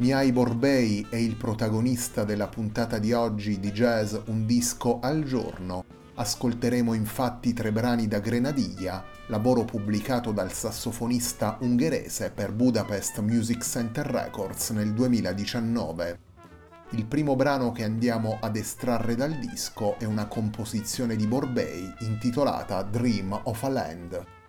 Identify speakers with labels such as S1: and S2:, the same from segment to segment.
S1: Miai Borbei è il protagonista della puntata di oggi di Jazz Un disco al giorno. Ascolteremo infatti tre brani da Grenadiglia, lavoro pubblicato dal sassofonista ungherese per Budapest Music Center Records nel 2019. Il primo brano che andiamo ad estrarre dal disco è una composizione di Borbei intitolata Dream of a Land.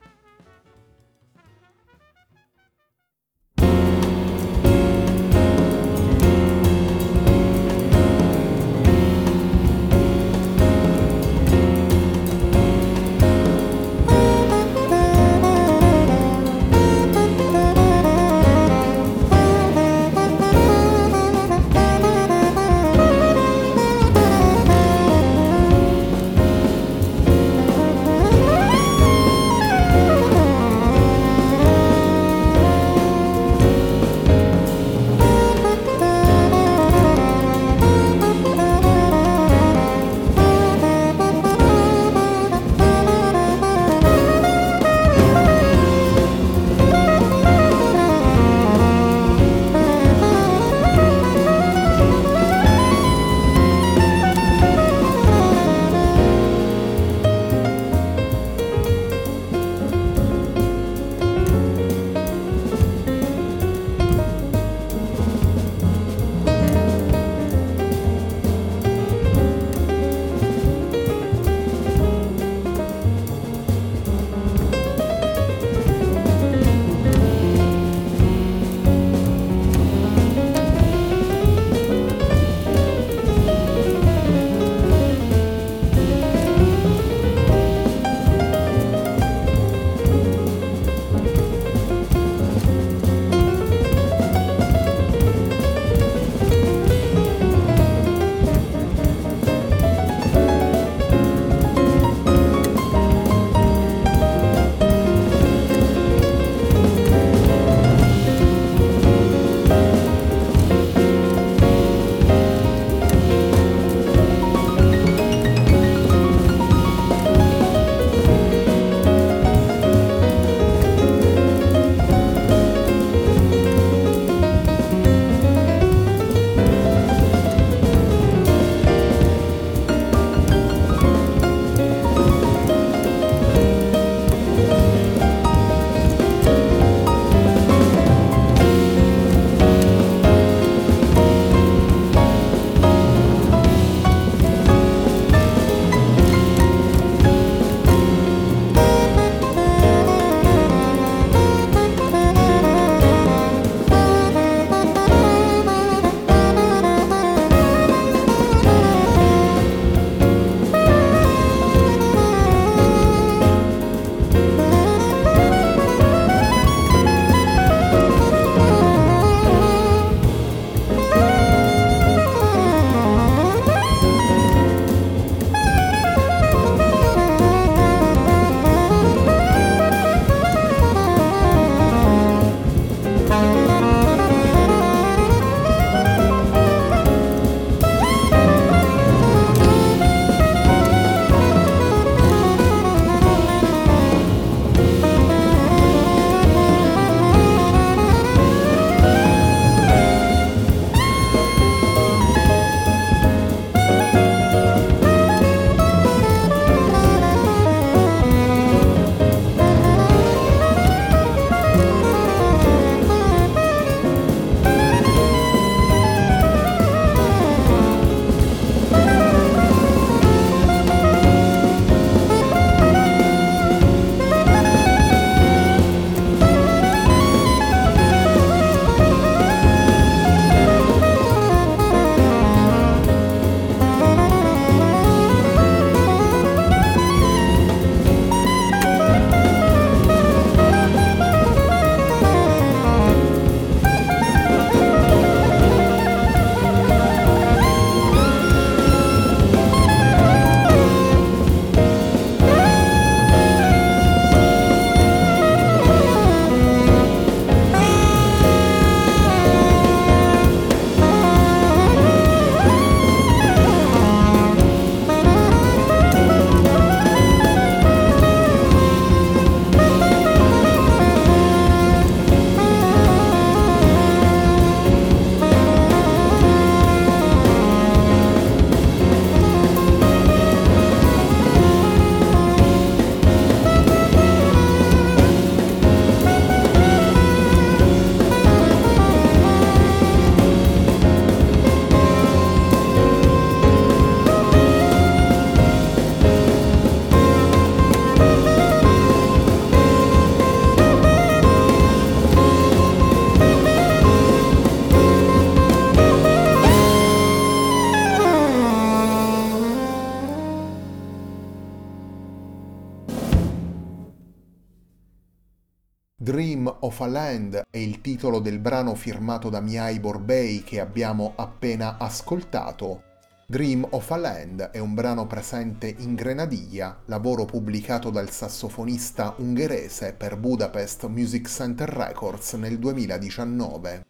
S1: Of a Land è il titolo del brano firmato da Miai Borbei che abbiamo appena ascoltato. Dream of a Land è un brano presente in Grenadiglia, lavoro pubblicato dal sassofonista ungherese per Budapest Music Center Records nel 2019.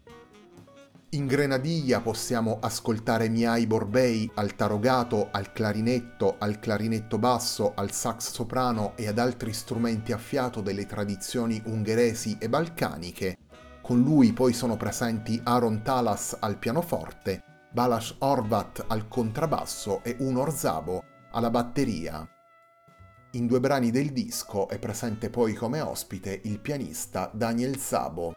S1: In Grenadiglia possiamo ascoltare Miai Borbei al tarogato, al clarinetto, al clarinetto basso, al sax soprano e ad altri strumenti a fiato delle tradizioni ungheresi e balcaniche. Con lui poi sono presenti Aaron Talas al pianoforte, Balas Orvat al contrabbasso e Unor Zabo alla batteria. In due brani del disco è presente poi come ospite il pianista Daniel Sabo.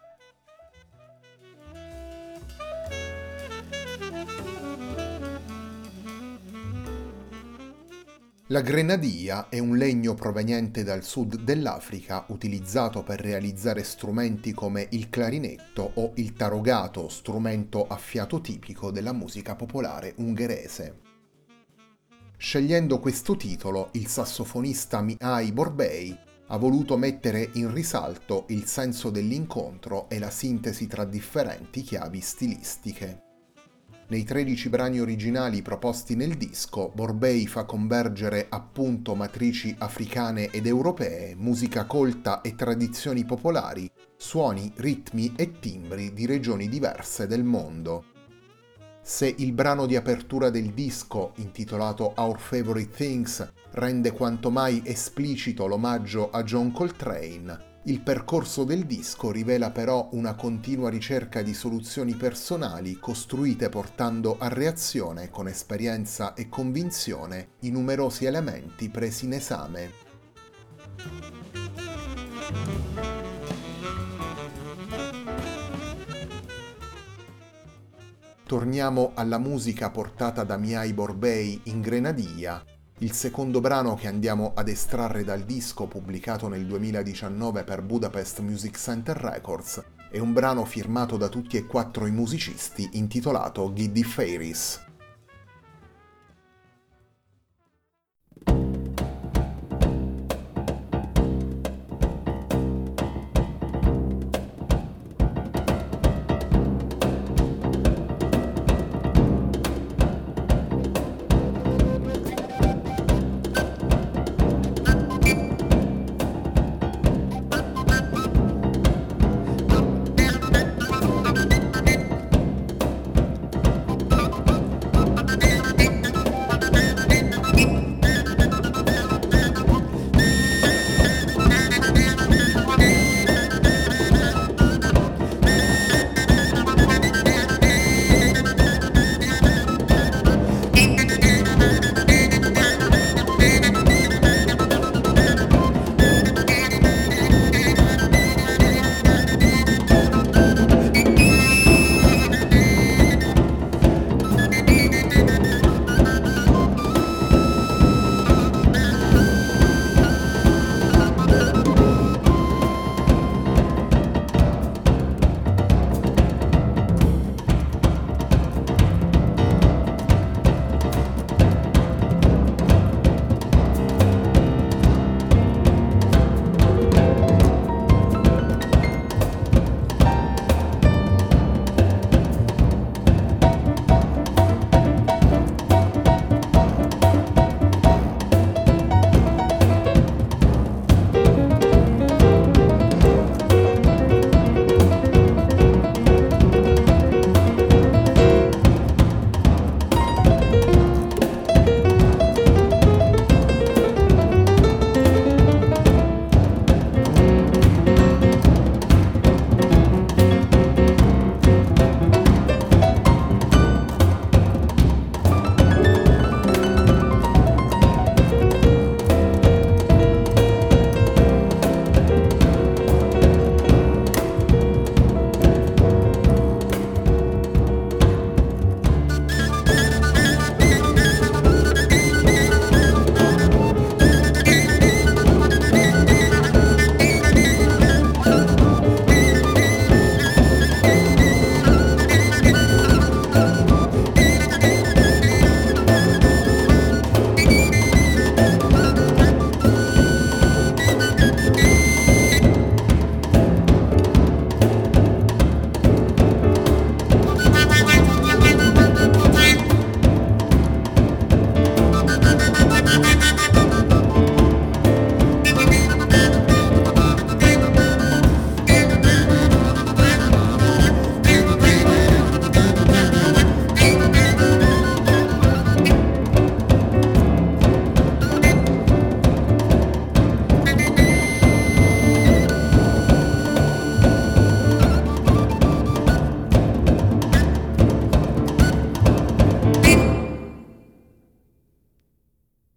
S1: La grenadia è un legno proveniente dal sud dell'Africa utilizzato per realizzare strumenti come il clarinetto o il tarogato, strumento a fiato tipico della musica popolare ungherese. Scegliendo questo titolo, il sassofonista Mihai Borbei ha voluto mettere in risalto il senso dell'incontro e la sintesi tra differenti chiavi stilistiche. Nei 13 brani originali proposti nel disco, Borbei fa convergere appunto matrici africane ed europee, musica colta e tradizioni popolari, suoni, ritmi e timbri di regioni diverse del mondo. Se il brano di apertura del disco, intitolato Our Favorite Things, rende quanto mai esplicito l'omaggio a John Coltrane, il percorso del disco rivela però una continua ricerca di soluzioni personali costruite portando a reazione con esperienza e convinzione i numerosi elementi presi in esame. Torniamo alla musica portata da Miai Borbei in Grenadia il secondo brano che andiamo ad estrarre dal disco pubblicato nel 2019 per Budapest Music Center Records è un brano firmato da tutti e quattro i musicisti intitolato Giddy Fairies.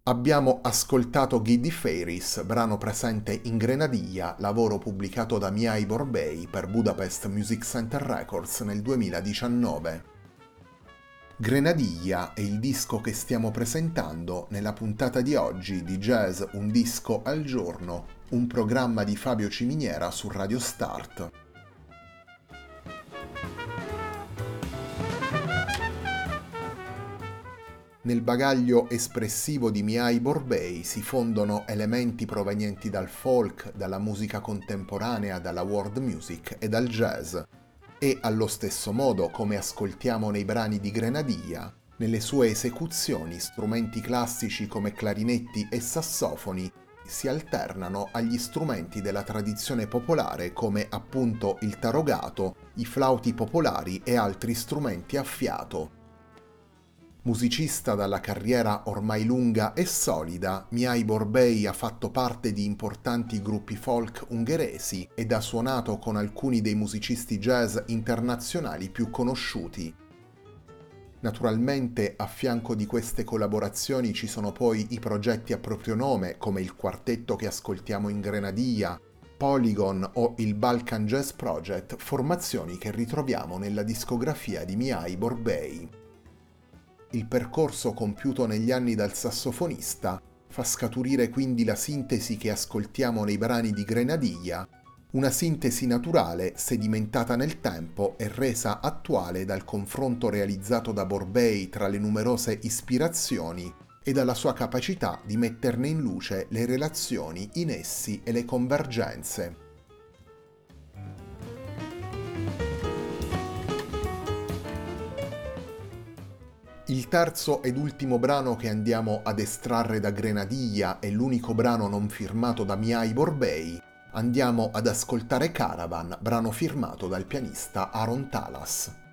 S1: Abbiamo ascoltato Giddy Fairies, brano presente in Grenadiglia, lavoro pubblicato da Miai Borbei per Budapest Music Center Records nel 2019. Grenadiglia è il disco che stiamo presentando nella puntata di oggi di Jazz Un disco al giorno, un programma di Fabio Ciminiera su Radio Start. Nel bagaglio espressivo di Miai Borbei si fondono elementi provenienti dal folk, dalla musica contemporanea, dalla world music e dal jazz. E allo stesso modo, come ascoltiamo nei brani di Grenadia, nelle sue esecuzioni strumenti classici come clarinetti e sassofoni si alternano agli strumenti della tradizione popolare come appunto il tarogato, i flauti popolari e altri strumenti a fiato Musicista dalla carriera ormai lunga e solida, Mihai Borbei ha fatto parte di importanti gruppi folk ungheresi ed ha suonato con alcuni dei musicisti jazz internazionali più conosciuti. Naturalmente a fianco di queste collaborazioni ci sono poi i progetti a proprio nome come il quartetto che ascoltiamo in Grenadia, Polygon o il Balkan Jazz Project, formazioni che ritroviamo nella discografia di Mihai Borbei. Il percorso compiuto negli anni dal sassofonista fa scaturire quindi la sintesi che ascoltiamo nei brani di Grenadiglia, una sintesi naturale sedimentata nel tempo e resa attuale dal confronto realizzato da Borbei tra le numerose ispirazioni e dalla sua capacità di metterne in luce le relazioni, i nessi e le convergenze. Il terzo ed ultimo brano che andiamo ad estrarre da Grenadiglia è l'unico brano non firmato da Miai Borbei. Andiamo ad ascoltare Caravan, brano firmato dal pianista Aaron Talas.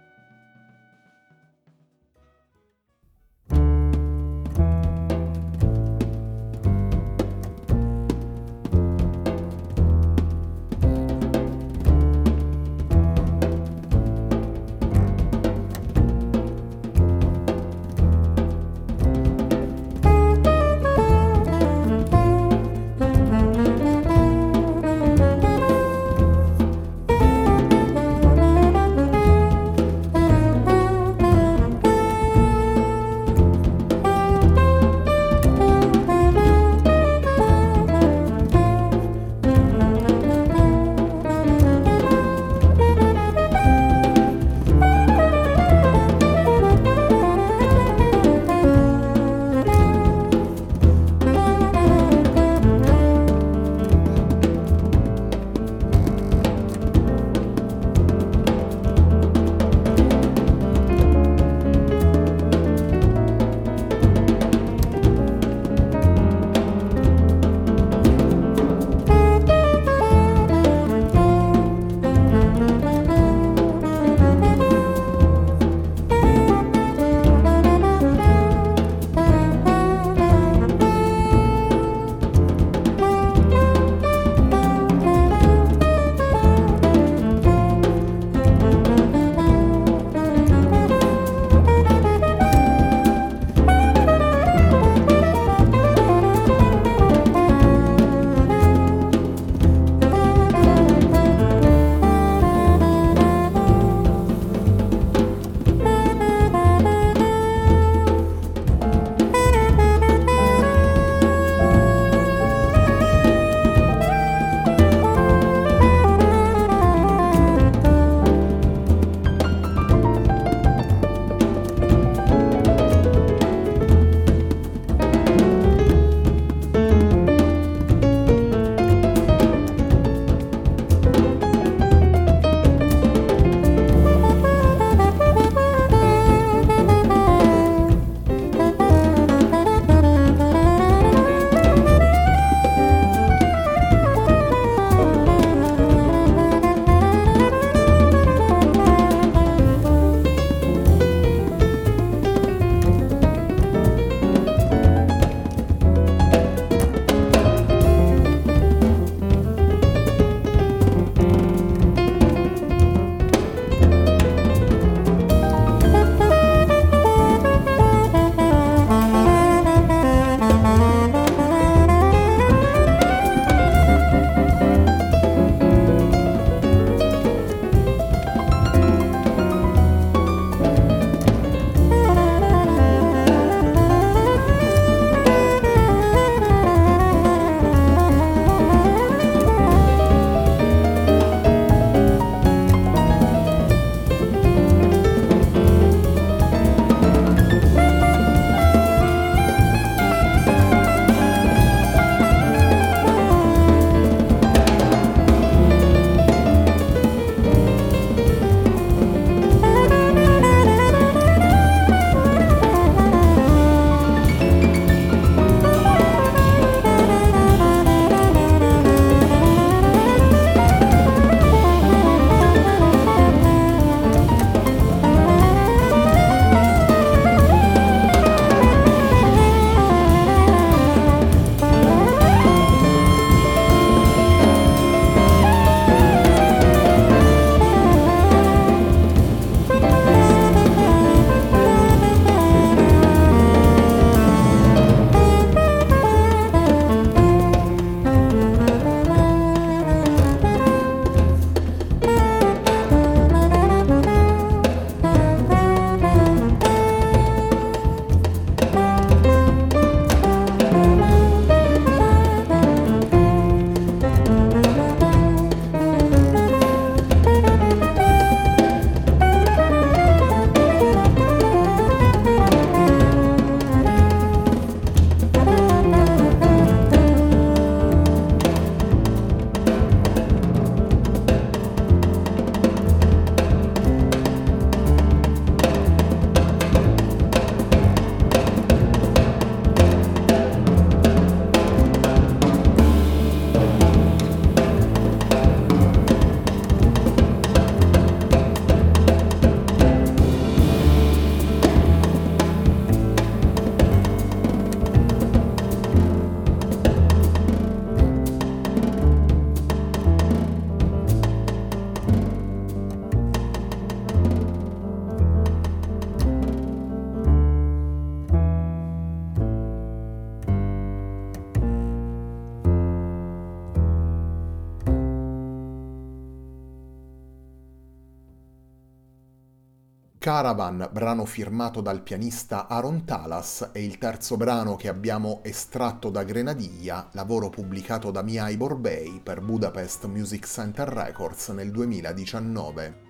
S1: Caravan, brano firmato dal pianista Aaron Talas, è il terzo brano che abbiamo estratto da Grenadiglia, lavoro pubblicato da Mihai Borbei per Budapest Music Center Records nel 2019.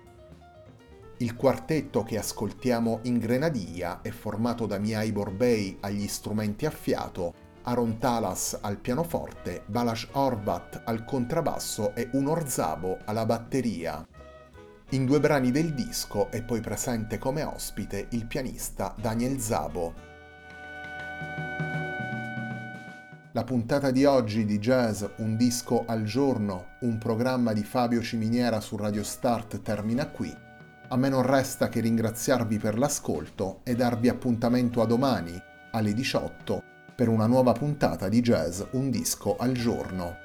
S1: Il quartetto che ascoltiamo in Grenadiglia è formato da Mihai Borbei agli strumenti a fiato, Aaron Talas al pianoforte, Balash Orvat al contrabbasso e un Orzabo alla batteria. In due brani del disco è poi presente come ospite il pianista Daniel Zabo. La puntata di oggi di Jazz Un disco al giorno, un programma di Fabio Ciminiera su Radio Start termina qui. A me non resta che ringraziarvi per l'ascolto e darvi appuntamento a domani alle 18 per una nuova puntata di Jazz Un disco al giorno.